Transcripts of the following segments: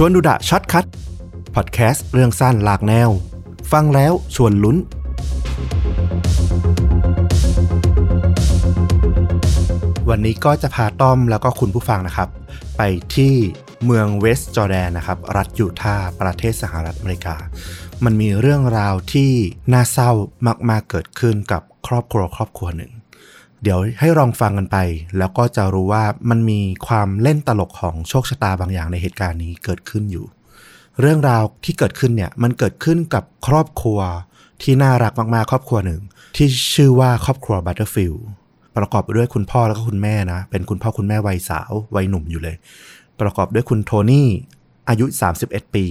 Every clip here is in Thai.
ชวนดูดะ Short Cut พอดแคสต์เรื่องสั้นหลากแนว ฟังแล้วชวนลุ้น วันนี้ก็จะพาต้อมแล้วก็คุณผู้ฟังนะครับ ไปที่เมืองเวสต์จอร์แดนนะครับ รัฐยูทาห์ประเทศสหรัฐอเมริกา มันมีเรื่องราวที่น่าเศร้ามากๆเกิดขึ้นกับครอบครัวครอบครัวหนึ่ง เดี๋ยวให้ลองฟังกันไป แล้วก็จะรู้ว่ามันมีความเล่นตลกของโชคชะตาบางอย่างในเหตุการณ์นี้เกิดขึ้นอยู่ เรื่องราวที่เกิดขึ้นเนี่ยมันเกิดขึ้นกับครอบครัวที่น่ารักมากๆ ครอบครัวหนึ่ง ที่ชื่อว่าครอบครัวบัตเตอร์ฟิลด์ประกอบไปด้วยคุณพ่อแล้วก็คุณแม่นะ เป็นคุณพ่อคุณแม่วัยสาววัยหนุ่มอยู่เลย ประกอบด้วยคุณโทนี่อายุ 31 ปี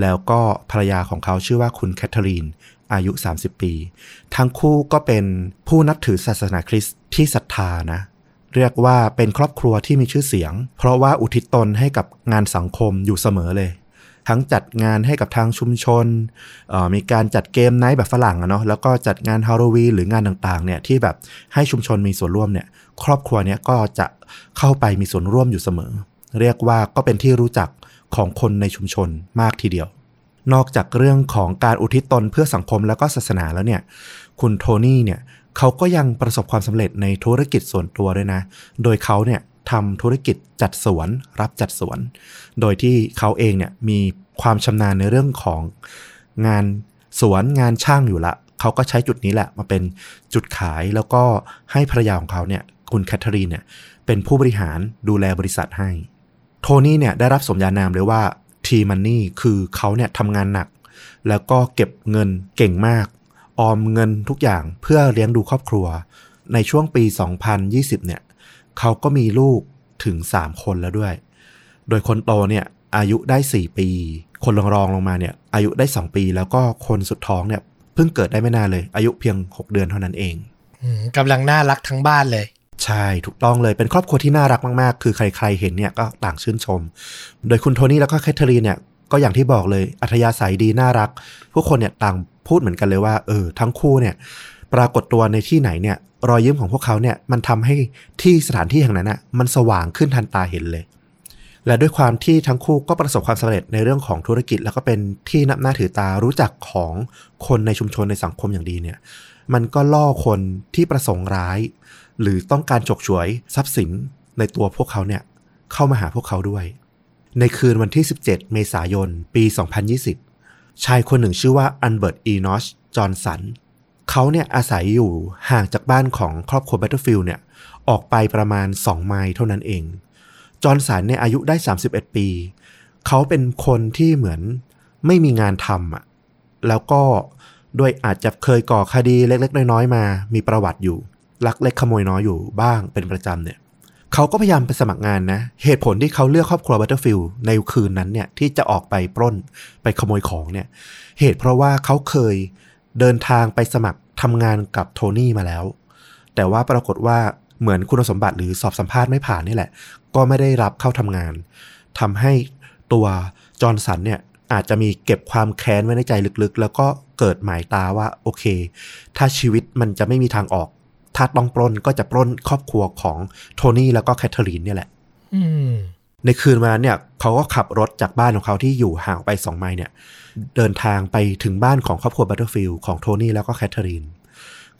แล้วก็ภรรยาของเขาชื่อว่าคุณแคทเธอรีน อายุ 30 ปี ทั้งคู่ก็เป็นผู้นับถือศาสนาคริสต์ที่ศรัทธานะ เรียกว่าเป็นครอบครัวที่มีชื่อเสียง เพราะว่าอุทิศตนให้กับงานสังคมอยู่เสมอเลย ทั้งจัดงานให้กับทางชุมชนออมีการจัดเกมไนท์แบบฝรั่งอะเนาะแล้วก็จัดงานฮาโลวีนหรืองานต่างๆเนี่ยที่แบบให้ชุมชนมีส่วนร่วมเนี่ย ครอบครัวเนี้ยก็จะเข้าไปมีส่วนร่วมอยู่เสมอ เรียกว่าก็เป็นที่รู้จักของคนในชุมชนมากทีเดียว นอกจากเรื่องของการอุทิศตนเพื่อสังคมแล้วก็ศาสนาแล้วเนี่ยคุณโทนี่เนี่ยเขาก็ยังประสบความสำเร็จในธุรกิจส่วนตัวด้วยนะ โดยเขาเนี่ยทำธุรกิจจัดสวน รับจัดสวน โดยที่เขาเองเนี่ยมีความชำนาญในเรื่องของงานสวนงานช่างอยู่ละ เขาก็ใช้จุดนี้แหละมาเป็นจุดขายแล้วก็ให้ภรรยาของเขาเนี่ยคุณแคทเธอรีนเนี่ยเป็นผู้บริหารดูแลบริษัทให้ โทนี่เนี่ยได้รับสมญานามเลยว่า ทีมันนี่คือเขาเนี่ยทำงานหนัก แล้วก็เก็บเงินเก่งมาก ออมเงินทุกอย่างเพื่อเลี้ยงดูครอบครัว ในช่วงปี 2020 เนี่ยเขาก็มีลูกถึง 3 คนแล้วด้วย โดยคนโตเนี่ยอายุได้ 4 ปี คนรองรองลงมาเนี่ยอายุได้ 2 ปี แล้วก็คนสุดท้องเนี่ยเพิ่งเกิดได้ไม่นานเลย อายุเพียง 6 เดือนเท่านั้นเองกำลังน่ารักทั้งบ้านเลย ใช่ถูกต้องเลยเป็นครอบครัวที่น่ารักมาก ๆ คือใคร ๆ เห็นเนี่ยก็ต่างชื่นชม โดยคุณโทนี่แล้วก็แคทเธอรีนเนี่ยก็อย่างที่บอกเลยอัธยาศัยดีน่ารัก ผู้คนเนี่ยต่างพูดเหมือนกันเลยว่าเออทั้งคู่เนี่ยปรากฏตัวในที่ไหนเนี่ยรอยยิ้มของพวกเขาเนี่ยมันทำให้ที่สถานที่แห่งนั้นน่ะมันสว่างขึ้นทันตาเห็นเลย และด้วยความที่ทั้งคู่ก็ประสบความสำเร็จในเรื่องของธุรกิจ แล้วก็เป็นที่นับหน้าถือตารู้จักของคนในชุมชนในสังคมอย่างดีเนี่ย มันก็ล่อคนที่ประสงค์ร้าย หรือต้องการฉกฉวยทรัพย์สินในตัวพวกเขาเนี่ยเข้ามาหาพวกเขาด้วย ในคืนวันที่ 17 เมษายน ปี 2020 ชายคนหนึ่งชื่อว่าอัลเบิร์ตอีนอชจอห์นสันเขาเนี่ยอาศัยอยู่ห่างจากบ้านของครอบครัวบัตเตอร์ฟิลด์เนี่ยออกไปประมาณ 2 ไมล์เท่านั้นเอง จอห์นสันเนี่ยอายุได้ 31 ปี เขาเป็นคนที่เหมือนไม่มีงานทำอะแล้วก็ด้วยอาจจะเคยก่อคดีเล็ก ๆ น้อยๆมา มีประวัติอยู่ ลักเล็กขโมยน้อยอยู่บ้างเป็นประจำเนี่ยเขาก็พยายามไปสมัครงานนะ เหตุผลที่เขาเลือกครอบครัวบัตเตอร์ฟิลด์ในคืนนั้นเนี่ยที่จะออกไปปล้นไปขโมยของเนี่ย เหตุเพราะว่าเขาเคยเดินทางไปสมัครทำงานกับโทนี่มาแล้ว แต่ว่าปรากฏว่า เหมือนคุณสมบัติหรือสอบสัมภาษณ์ไม่ผ่านนี่แหละ ก็ไม่ได้รับเข้าทำงานทำให้ตัวจอห์นสันเนี่ยอาจจะมีเก็บความแค้นไว้ในใจลึกๆ แล้วก็เกิดหมายตาว่าโอเค ถ้าชีวิตมันจะไม่มีทางออก ถ้าต้องปล้นก็จะปล้นครอบครัวของโทนี่แล้วก็แคทเธอรีนเนี่ยแหละอืมในคืนวันนั้นเนี่ยเขาก็ขับรถจากบ้านของเขาที่อยู่ห่างไป2ไมล์เนี่ย เดินทางไปถึงบ้านของครอบครัวบัตเตอร์ฟิลด์ของโทนี่แล้วก็แคทเธอรีน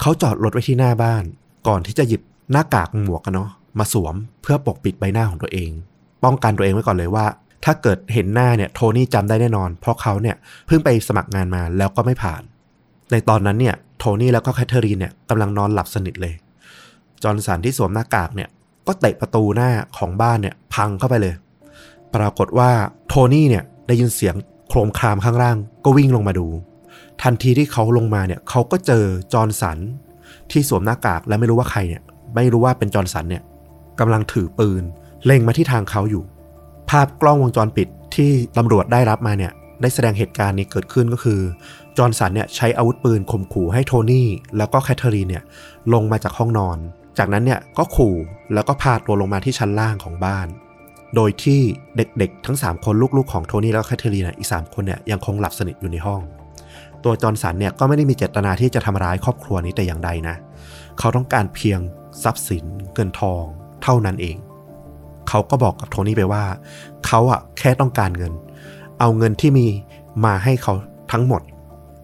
เขาจอดรถไว้ที่หน้าบ้าน ก่อนที่จะหยิบ หน้ากากหมวกกันเนาะมาสวมเพื่อปกปิดใบหน้าของตัวเอง ป้องกันตัวเองไว้ก่อนเลยว่า ถ้าเกิดเห็นหน้าเนี่ยโทนี่จำได้แน่นอน เพราะเขาเนี่ยเพิ่งไปสมัครงานมาแล้วก็ไม่ผ่าน ในตอนนั้นเนี่ยโทนี่แล้วก็แคทเธอรีนเนี่ยกำลังนอนหลับสนิทเลย จอห์นสันที่สวมหน้ากากเนี่ยก็เตะประตูหน้าของบ้านเนี่ยพังเข้าไปเลย ปรากฏว่าโทนี่เนี่ยได้ยินเสียงโครมครามข้างล่าง ก็วิ่งลงมาดู ทันทีที่เขาลงมาเนี่ยเขาก็เจอจอห์นสันที่สวมหน้ากากและไม่รู้ว่าใครเนี่ย ไม่รู้ว่าเป็นจอห์นสันเนี่ยกำลังถือปืน เล็งมาที่ทางเขาอยู่ ภาพกล้องวงจรปิดที่ตำรวจได้รับมาเนี่ยได้แสดงเหตุการณ์นี้เกิดขึ้นก็คือ จอห์นสันเนี่ยใช้อาวุธปืนข่มขู่ให้โทนี่ แล้วก็แคทเธอรีนเนี่ยลงมาจากห้องนอน จากนั้นเนี่ยก็ขู่แล้วก็พาตัวลงมาที่ชั้นล่างของบ้าน โดยที่เด็กๆ ทั้ง 3 คนลูกๆของโทนี่แล้วแคทเธอรีนอีก 3 คนเนี่ยยังคงหลับสนิทอยู่ในห้อง ตัวจอห์นสันเนี่ยก็ไม่ได้มีเจตนาที่จะทำร้ายครอบครัวนี้แต่อย่างใดนะ เขาต้องการเพียง ทรัพย์สินเงินทอง เท่านั้นเอง เขาก็บอกกับโทนี่ไปว่า เขาอะแค่ต้องการเงิน เอาเงินที่มีมาให้เขาทั้งหมด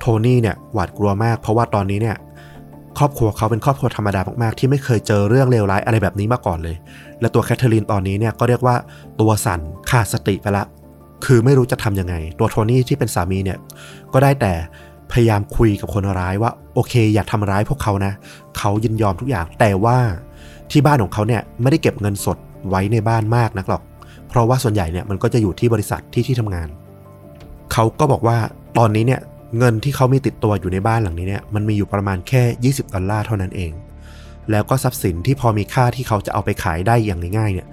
โทนี่เนี่ยหวาดกลัวมาก เพราะว่าตอนนี้เนี่ยครอบครัวเขาเป็นครอบครัวธรรมดามากๆ ที่ไม่เคยเจอเรื่องเลวร้ายอะไรแบบนี้มาก่อนเลย และตัวแคทเธอรีนตอนนี้เนี่ยก็เรียกว่าตัวสั่นขาดสติไปละ คือไม่รู้จะทำยังไง ตัวโทนี่ที่เป็นสามีเนี่ยก็ได้แต่ พยายามคุยกับคนร้ายว่า โอเค อย่าทำร้ายพวกเขานะ เขายินยอมทุกอย่าง แต่ว่าที่บ้านของเขาเนี่ยไม่ได้เก็บเงินสดไว้ในบ้านมากนักหรอก เพราะว่าส่วนใหญ่เนี่ยมันก็จะอยู่ที่บริษัทที่ที่ทำงาน เขาก็บอกว่าตอนนี้เนี่ยเงินที่เขามีติดตัวอยู่ในบ้านหลังนี้เนี่ยมันมีอยู่ประมาณแค่ 20 ดอลลาร์เท่านั้นเอง แล้วก็ทรัพย์สินที่พอมีค่าที่เขาจะเอาไปขายได้อย่างง่ายๆเนี่ย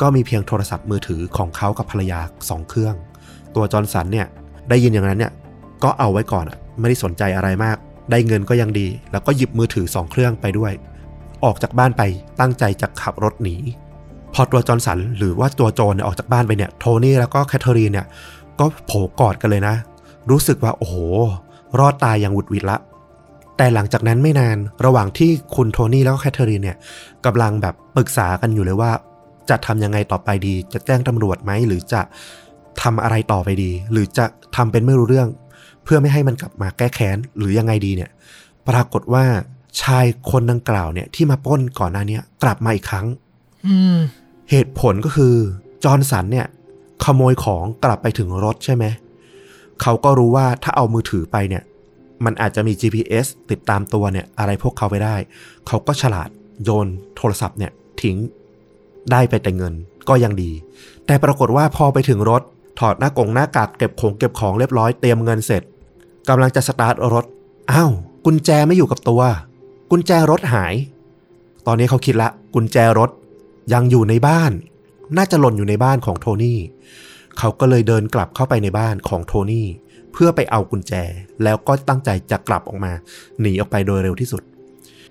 ก็มีเพียงโทรศัพท์มือถือของเขากับภรรยาสองเครื่อง ตัวจอร์นสันเนี่ยได้ยินอย่างนั้นเนี่ยก็เอาไว้ก่อนอะ ไม่ได้สนใจอะไรมาก ได้เงินก็ยังดี แล้วก็หยิบมือถือสองเครื่องไปด้วย ออกจากบ้านไปตั้งใจจะขับรถหนี พอตัวจอร์นสันหรือว่าตัวโจรเนี่ยออกจากบ้านไปเนี่ย โทนี่แล้วก็แคทเธอรีนเนี่ย ก็โผกอดกันเลยนะ รู้สึกว่าโอ้โห รอดตายอย่างหวุดหวิดละ แต่หลังจากนั้นไม่นานระหว่างที่คุณโทนี่แล้วก็แคทเธอรีนเนี่ยกำลังแบบปรึกษากันอยู่เลยว่า จะทำยังไงต่อไปดี จะแจ้งตำรวจไหมหรือจะทำอะไรต่อไปดี หรือจะทำเป็นไม่รู้เรื่อง เพื่อไม่ให้มันกลับมาแก้แค้นหรือยังไงดีเนี่ย ปรากฏว่าชายคนดังกล่าวเนี่ยที่มาปล้นก่อนหน้าเนี้ยกลับมาอีกครั้งอืมเหตุผลก็คือจอร์นสันเนี่ย ขโมยของกลับไปถึงรถใช่ไหมเขาก็รู้ว่าถ้าเอามือถือไปเนี่ย มันอาจจะมี GPS ติดตามตัวเนี่ย อะไรพวกเขาไปได้ เขาก็ฉลาดโยนโทรศัพท์เนี่ยทิ้งได้ไปแต่เงินก็ยังดี แต่ปรากฏว่าพอไปถึงรถ ถอดหน้ากงหน้ากากเก็บของเก็บของเรียบร้อยเตรียมเงินเสร็จ กำลังจะสตาร์ทรถ อ้าว กุญแจไม่อยู่กับตัว กุญแจรถหาย ตอนนี้เขาคิดละ กุญแจรถยังอยู่ในบ้าน น่าจะหล่นอยู่ในบ้านของโทนี่ เขาก็เลยเดินกลับเข้าไปในบ้านของโทนี่ เพื่อไปเอากุญแจ แล้วก็ตั้งใจจะกลับออกมา หนีออกไปโดยเร็วที่สุด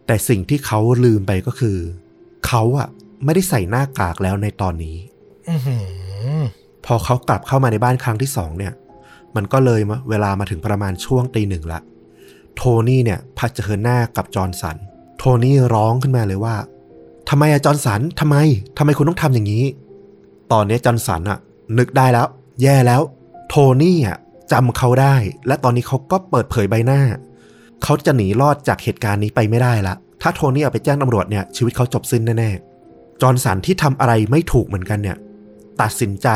แต่สิ่งที่เขาลืมไปก็คือ เขาอะไม่ได้ใส่หน้ากากแล้วในตอนนี้อือหือพอเขากลับเข้ามาในบ้านครั้งที่สองเนี่ย มันก็เลยเวลามาถึงประมาณช่วงตีหนึ่งละ โทนี่เนี่ยเผชิญหน้ากับจอร์นสัน โทนี่ร้องขึ้นมาเลยว่าทำไมอะจอร์นสันทำไมทำไมคุณต้องทำอย่างนี้ ตอนนี้จอร์นสันอะนึกได้แล้ว แย่แล้ว โทนี่อะจำเขาได้ และตอนนี้เขาก็เปิดเผยใบหน้า เขาจะหนีรอดจากเหตุการณ์นี้ไปไม่ได้ละ ถ้าโทนี่เอาไปแจ้งตำรวจเนี่ยชีวิตเขาจบสิ้นแน่ๆ จอร์นสันที่ทำอะไรไม่ถูกเหมือนกันเนี่ย ตัดสินใจ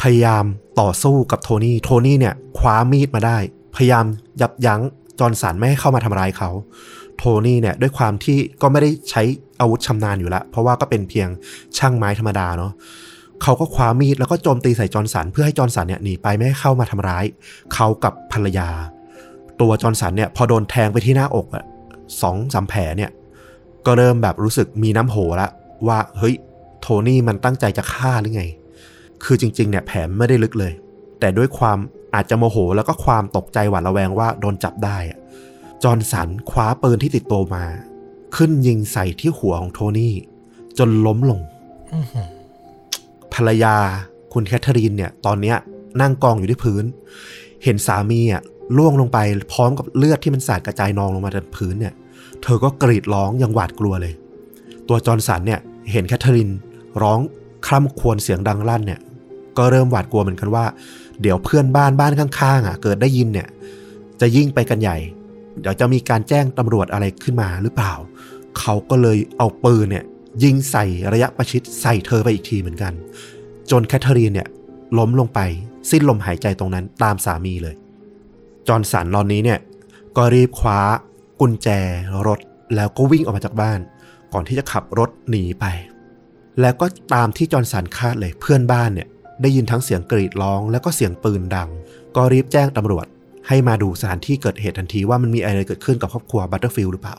พยายามต่อสู้กับโทนี่ โทนี่เนี่ยคว้ามีดมาได้ พยายามยับยั้งจอร์นสันไม่ให้เข้ามาทำร้ายเขา โทนี่เนี่ยด้วยความที่ก็ไม่ได้ใช้อาวุธชำนาญอยู่แล้วเพราะว่าก็เป็นเพียงช่างไม้ธรรมดาเนาะเขาก็คว้ามีดแล้วก็โจมตีใส่จอร์นสันเพื่อให้จอร์นสันเนี่ยหนีไปไม่ให้เข้ามาทำร้าย เขากับภรรยา ตัวจอร์นสันเนี่ยพอโดนแทงไปที่หน้าอกอะสองสามแผลเนี่ยก็เริ่มแบบรู้สึกมีน้ำโหละว่าเฮ้ยโทนี่มันตั้งใจจะฆ่าหรือไง คือจริงๆเนี่ยแผลไม่ได้ลึกเลย แต่ด้วยความอาจจะโมโหแล้วก็ความตกใจหวาดระแวงว่าโดนจับได้อะจอร์นสันคว้าปืนที่ติดตัวมา ขึ้นยิงใส่ที่หัวของโทนี่ จนล้มลงอื้อหือภรรยาคุณแคทเธอรีนเนี่ย ตอนเนี้ยนั่งกองอยู่ที่พื้น เห็นสามีอะร่วงลงไปพร้อมกับเลือดที่มันสาดกระจายนองลงมาบนพื้นเนี่ย เธอก็กรีดร้องอย่างหวาดกลัวเลย ตัวจอร์นสันเนี่ย เห็นแคทเธอรีนร้องคร่ำครวญเสียงดังลั่นเนี่ย ก็เริ่มหวาดกลัวเหมือนกันว่า เดี๋ยวเพื่อนบ้านบ้านข้างๆอะ เกิดได้ยินเนี่ย จะยิ่งไปกันใหญ่ เดี๋ยวจะมีการแจ้งตำรวจอะไรขึ้นมาหรือเปล่า เขาก็เลยเอาปืนเนี่ย ยิงใส่ระยะประชิดใส่เธอไปอีกทีเหมือนกัน จนแคทเธอรีนเนี่ย ล้มลงไป สิ้นลมหายใจตรงนั้นตามสามีเลย จอร์นสันตอนนี้เนี่ย ก็รีบคว้ากุญแจรถแล้วก็วิ่งออกมาจากบ้าน ก่อนที่จะขับรถหนีไป แล้วก็ตามที่จอร์นสันคาดเลยเพื่อนบ้านเนี่ย ได้ยินทั้งเสียงกรีดร้อง แล้วก็เสียงปืนดัง ก็รีบแจ้งตำรวจ ให้มาดูสถานที่เกิดเหตุทันทีว่ามันมีอะไรเกิดขึ้นกับครอบครัวบัตเตอร์ฟิลด์หรือเปล่า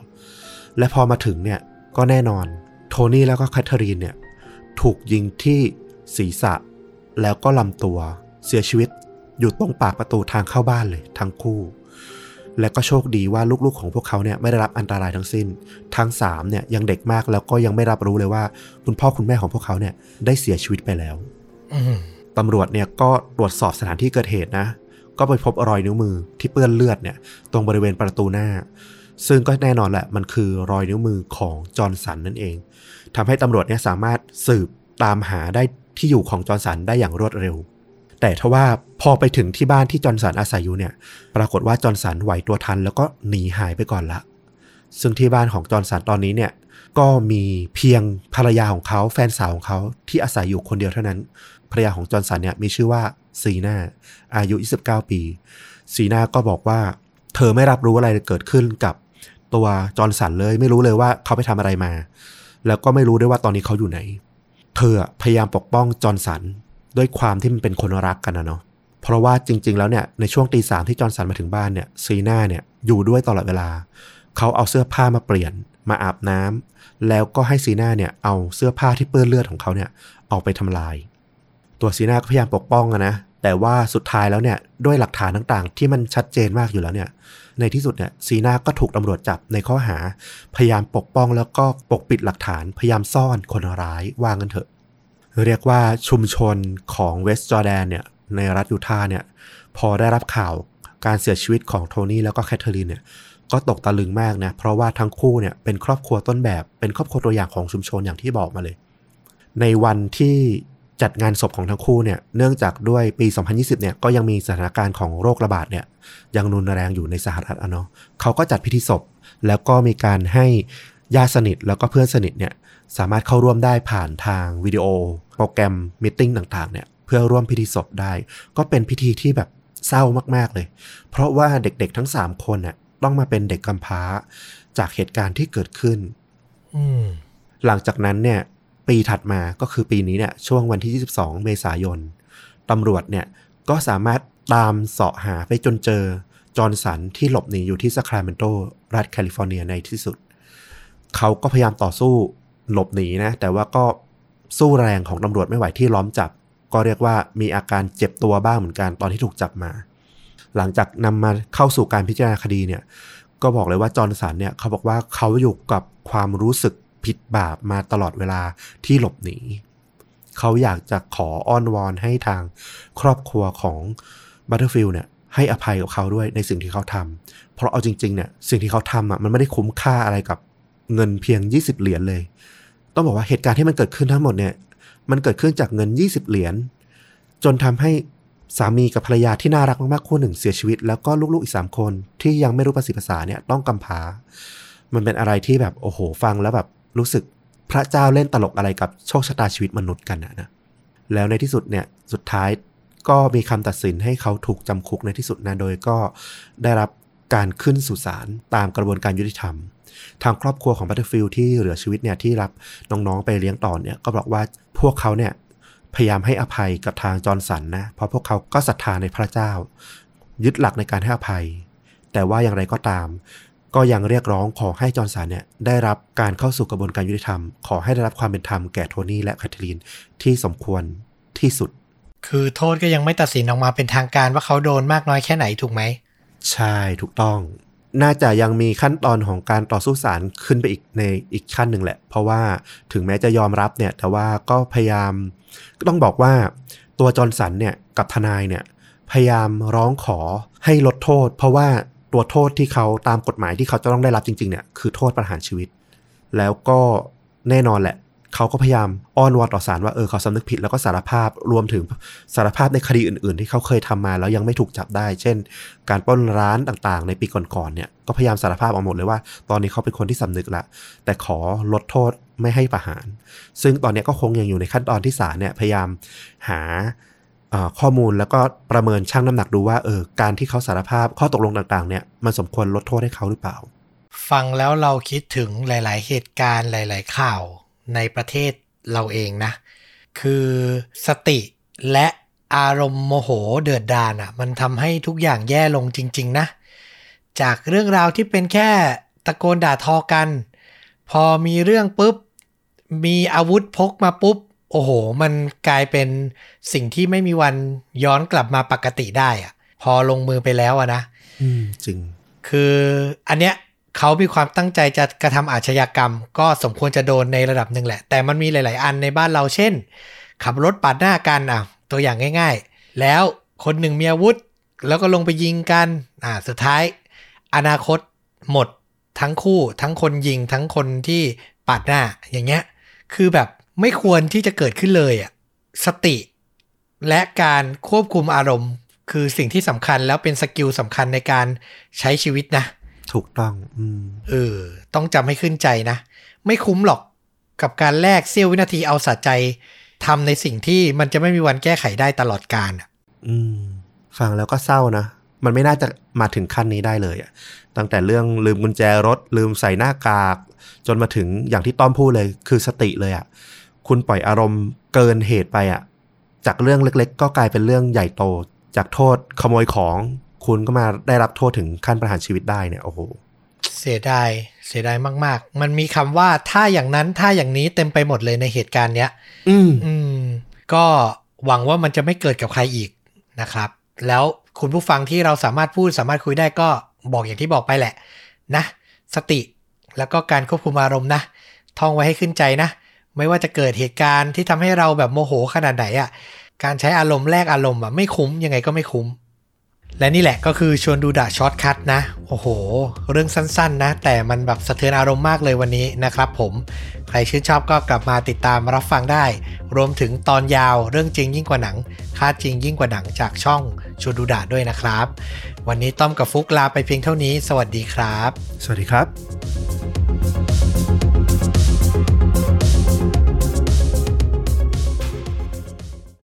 และพอมาถึงเนี่ยก็แน่นอน โทนี่แล้วก็แคทเธอรีนเนี่ยถูกยิงที่ศีรษะ แล้วก็ลำตัว เสียชีวิตอยู่ตรงปากประตูทางเข้าบ้านเลยทั้งคู่ และก็โชคดีว่าลูกๆของพวกเขาเนี่ยไม่ได้รับอันตรายทั้งสิ้น ทั้งสามเนี่ยยังเด็กมากแล้วก็ยังไม่รับรู้เลยว่า คุณพ่อคุณแม่ของพวกเขาเนี่ยได้เสียชีวิตไปแล้วอื ตำรวจเนี่ยก็ตรวจสอบสถานที่เกิดเหตุนะ ก็ไปพบรอยนิ้วมือที่เปื้อนเลือดเนี่ยตรงบริเวณประตูหน้า ซึ่งก็แน่นอนแหละมันคือรอยนิ้วมือของจอร์นสันนั่นเองทำให้ตำรวจเนี่ยสามารถสืบตามหาได้ที่อยู่ของจอร์นสันได้อย่างรวดเร็ว แต่ทว่าพอไปถึงที่บ้านที่จอร์นสันอาศัยอยู่เนี่ยปรากฏว่าจอร์นสันไหวตัวทัน แล้วก็หนีหายไปก่อนละ ซึ่งที่บ้านของจอร์นสันตอนนี้เนี่ยก็มีเพียงภรรยาของเขาแฟนสาวของเขาที่อาศัยอยู่คนเดียวเท่านั้น ภรรยาของจอร์นสันเนี่ยมีชื่อว่าซีนาอายุ 29 ปี ซีนาก็บอกว่า เธอไม่รับรู้อะไรเกิดขึ้นกับตัวจอร์นสันเลย ไม่รู้เลยว่าเขาไปทำอะไรมา แล้วก็ไม่รู้ด้วยว่าตอนนี้เขาอยู่ไหน เธอพยายามปกป้องจอร์นสันด้วยความที่มันเป็นคนรักกันนะเนาะเพราะว่าจริง ๆ แล้วเนี่ยในช่วงตีสามที่จอร์นสันมาถึงบ้านเนี่ยซีนาเนี่ยอยู่ด้วยตลอดเวลา เขาเอาเสื้อผ้ามาเปลี่ยนมาอาบน้ำแล้วก็ให้ซีนาเนี่ยเอาเสื้อผ้าที่เปื้อนเลือดของเขาเนี่ยออกไปทำลาย ตัวซีน่าก็พยายามปกป้องอะนะแต่ว่าสุดท้ายแล้วเนี่ยด้วยหลักฐานต่างๆ ที่มันชัดเจนมากอยู่แล้วเนี่ย ในที่สุดเนี่ยซีน่าก็ถูกตำรวจจับในข้อหา พยายามปกป้องแล้วก็ปกปิดหลักฐานพยายามซ่อนคนร้ายว่างันเถอะ เรียกว่าชุมชนของเวสต์จอร์แดนเนี่ยในรัฐยูทาห์เนี่ยพอได้รับข่าวการเสียชีวิตของโทนี่แล้วก็แคทเธอรีนเนี่ยก็ตกตะลึงมากนะเพราะว่าทั้งคู่เนี่ยเป็นครอบครัวต้นแบบเป็นครอบครัวตัวอย่างของชุมชนอย่างที่บอกมาเลย ในวันที่ จัดงานศพของทั้งคู่เนี่ยเนื่องจากด้วยปี 2020เนี่ยก็ยังมีสถานการณ์ของโรคระบาดเนี่ยยังรุนแรงอยู่ในสหรัฐอะเนาะเขาก็จัดพิธีศพ แล้วก็มีการให้ญาติสนิทแล้วก็เพื่อนสนิทเนี่ยสามารถเข้าร่วมได้ผ่านทางวิดีโอ โปรแกรมมิ팅ต่างๆเนี่ยเพื่อร่วมพิธีศพได้ ก็เป็นพิธีที่แบบเศร้ามากๆเลย เพราะว่าเด็กๆทั้ง 3 คนน่ะต้องมาเป็นเด็กกำพร้าจากเหตุการณ์ที่เกิดขึ้นอืมหลังจากนั้นเนี่ย ปีถัดมาก็คือปีนี้เนี่ยช่วงวันที่ 22 เมษายนตำรวจเนี่ยก็สามารถตามเสาะหาไปจนเจอจอร์นสันที่หลบหนีอยู่ที่ซัคราเมนโต รัฐแคลิฟอร์เนียในที่สุด เขาก็พยายามต่อสู้หลบหนีนะ แต่ว่าก็สู้แรงของตำรวจไม่ไหวที่ล้อมจับ ก็เรียกว่ามีอาการเจ็บตัวบ้างเหมือนกันตอนที่ถูกจับมา หลังจากนำมาเข้าสู่การพิจารณาคดีเนี่ย ก็บอกเลยว่าจอร์นสันเนี่ยเขาบอกว่าเขาอยู่กับความรู้สึก ผิดบาปมาตลอดเวลาที่หลบหนี เขาอยากจะขออ้อนวอนให้ทางครอบครัวของบัตเตอร์ฟิลด์เนี่ยให้อภัยกับเขาด้วยในสิ่งที่เขาทำเพราะเอาจริงๆเนี่ยสิ่งที่เขาทำอะมันไม่ได้คุ้มค่าอะไรกับเงินเพียง 20 เหรียญเลย ต้องบอกว่าเหตุการณ์ที่มันเกิดขึ้นทั้งหมดเนี่ยมันเกิดขึ้นจากเงิน 20 เหรียญจนทำให้สามีกับภรรยาที่น่ารักมากๆคู่หนึ่งเสียชีวิต แล้วก็ลูกๆอีกสามคนที่ยังไม่รู้ภาษีภาษาเนี่ยต้องกำพร้ามันเป็นอะไรที่แบบโอ้โหฟังแล้วแบบ รู้สึกพระเจ้าเล่นตลกอะไรกับโชคชะตาชีวิตมนุษย์กันนะนะแล้วในที่สุดเนี่ยสุดท้ายก็มีคำตัดสินให้เขาถูกจำคุกในที่สุดนะโดยก็ได้รับการขึ้นสู่ศาลตามกระบวนการยุติธรรม ทางครอบครัวของบัตเตอร์ฟิลที่เหลือชีวิตเนี่ยที่รับน้องๆไปเลี้ยงต่อเนี่ยก็บอกว่าพวกเขาเนี่ยพยายามให้อภัยกับทางจอร์นสันนะเพราะพวกเขาก็ศรัทธาในพระเจ้า ยึดหลักในการให้อภัย แต่ว่าอย่างไรก็ตาม ก็ยังเรียกร้องขอให้จอร์นสันเนี่ยได้รับการเข้าสู่กระบวนการยุติธรรม ขอให้ได้รับความเป็นธรรมแก่โทนี่และแคทเธอรีนที่สมควรที่สุด คือโทษก็ยังไม่ตัดสินออกมาเป็นทางการว่าเขาโดนมากน้อยแค่ไหนถูกไหม ใช่ถูกต้อง น่าจะยังมีขั้นตอนของการต่อสู้ศาลขึ้นไปอีกในอีกขั้นหนึ่งแหละ เพราะว่าถึงแม้จะยอมรับเนี่ย แต่ว่าก็พยายามก็ต้องบอกว่าตัวจอร์นสันเนี่ยกับทนายเนี่ยพยายามร้องขอให้ลดโทษ เพราะว่า ตัวโทษที่เขาตามกฎหมายที่เขาจะต้องได้รับจริงๆเนี่ยคือโทษประหารชีวิต แล้วก็แน่นอนแหละ เขาก็พยายามอ้อนวอนต่อศาลว่าเออเขาสำนึกผิดแล้วก็สารภาพรวมถึงสารภาพในคดีอื่น ๆ ที่เขาเคยทำมาแล้วยังไม่ถูกจับได้ เช่น การปล้นร้านต่างๆ ในปีก่อนๆเนี่ยก็พยายามสารภาพออกหมดเลยว่า ตอนนี้เขาเป็นคนที่สำนึกละแต่ขอลดโทษไม่ให้ประหาร ซึ่งตอนนี้ก็คงยังอยู่ในขั้นตอนที่ศาลเนี่ยพยายามหา ข้อมูลแล้วก็ประเมินชั่งน้ำหนักดูว่าเออการที่เขาสารภาพข้อตกลงต่างๆเนี่ยมันสมควรลดโทษให้เขาหรือเปล่า ฟังแล้วเราคิดถึงหลาย ๆ เหตุการณ์หลาย ๆ ข่าวในประเทศเราเองนะ คือสติและอารมณ์โมโหเดือดดาลอะ มันทำให้ทุกอย่างแย่ลงจริง ๆ นะ จากเรื่องราวที่เป็นแค่ตะโกนด่าทอกัน พอมีเรื่องปุ๊บ มีอาวุธพกมาปุ๊บ โอ้โห มันกลายเป็นสิ่งที่ไม่มีวันย้อนกลับมาปกติได้อะพอลงมือไปแล้วอะนะอืมจริง คืออันเนี้ยเขามีความตั้งใจจะกระทำอาชญากรรม ก็สมควรจะโดนในระดับหนึ่งแหละ แต่มันมีหลาย ๆ อันในบ้านเราเช่น ขับรถปาดหน้ากันอะ ตัวอย่างง่าย ๆ แล้วคนหนึ่งมีอาวุธ แล้วก็ลงไปยิงกัน อ่า สุดท้าย อนาคตหมดทั้งคู่ ทั้งคนยิงทั้งคนที่ปาดหน้าอย่างเงี้ย คือแบบ ไม่ควรที่จะเกิดขึ้นเลยอะสติ และการควบคุมอารมณ์ คือสิ่งที่สำคัญแล้วเป็นสกิลสำคัญในการใช้ชีวิตนะ ถูกต้อง อืมเออ ต้องจำให้ขึ้นใจนะ ไม่คุ้มหรอกกับการแลกเสี้ยววินาทีเอาสะใจทำในสิ่งที่มันจะไม่มีวันแก้ไขได้ตลอดกาลอะอืม ฟังแล้วก็เศร้านะ มันไม่น่าจะมาถึงขั้นนี้ได้เลยอะตั้งแต่เรื่องลืมกุญแจรถ ลืมใส่หน้ากาก จนมาถึงอย่างที่ต้อมพูดเลย คือสติเลยอะ คุณปล่อยอารมณ์เกินเหตุไปอะจากเรื่องเล็ก ๆ ก็กลายเป็นเรื่องใหญ่โต จากโทษขโมยของคุณก็มาได้รับโทษถึงขั้นประหารชีวิตได้เนี่ยโอ้โหเสียดายเสียดายมาก ๆ มันมีคำว่าถ้าอย่างนั้นถ้าอย่างนี้เต็มไปหมดเลยในเหตุการณ์เนี้ย อืมอืม ก็หวังว่ามันจะไม่เกิดกับใครอีกนะครับ แล้วคุณผู้ฟังที่เราสามารถพูดสามารถคุยได้ก็บอกอย่างที่บอกไปแหละ นะ สติแล้วก็การควบคุมอารมณ์นะท่องไว้ให้ขึ้นใจนะ ไม่ว่าจะเกิดเหตุการณ์ที่ทำให้เราแบบโมโหขนาดไหนอะ่ะ การใช้อารมณ์แลกอารมณ์อะไม่คุ้มยังไงก็ไม่คุ้ม และนี่แหละก็คือชวนดูดะ Short Cut นะ โอ้โห เรื่องสั้นๆ นะ แต่มันแบบสะเทือนอารมณ์มากเลยวันนี้นะครับผม ใครชื่นชอบก็กลับมาติดตามรับฟังได้ รวมถึงตอนยาวเรื่องจริงยิ่งกว่าหนังค่าจริงยิ่งกว่าหนังจากช่องชวนดูดะด้วยนะครับ วันนี้ต้อมกับฟุกลาไปเพียงเท่านี้ สวัสดีครับ สวัสดีครับ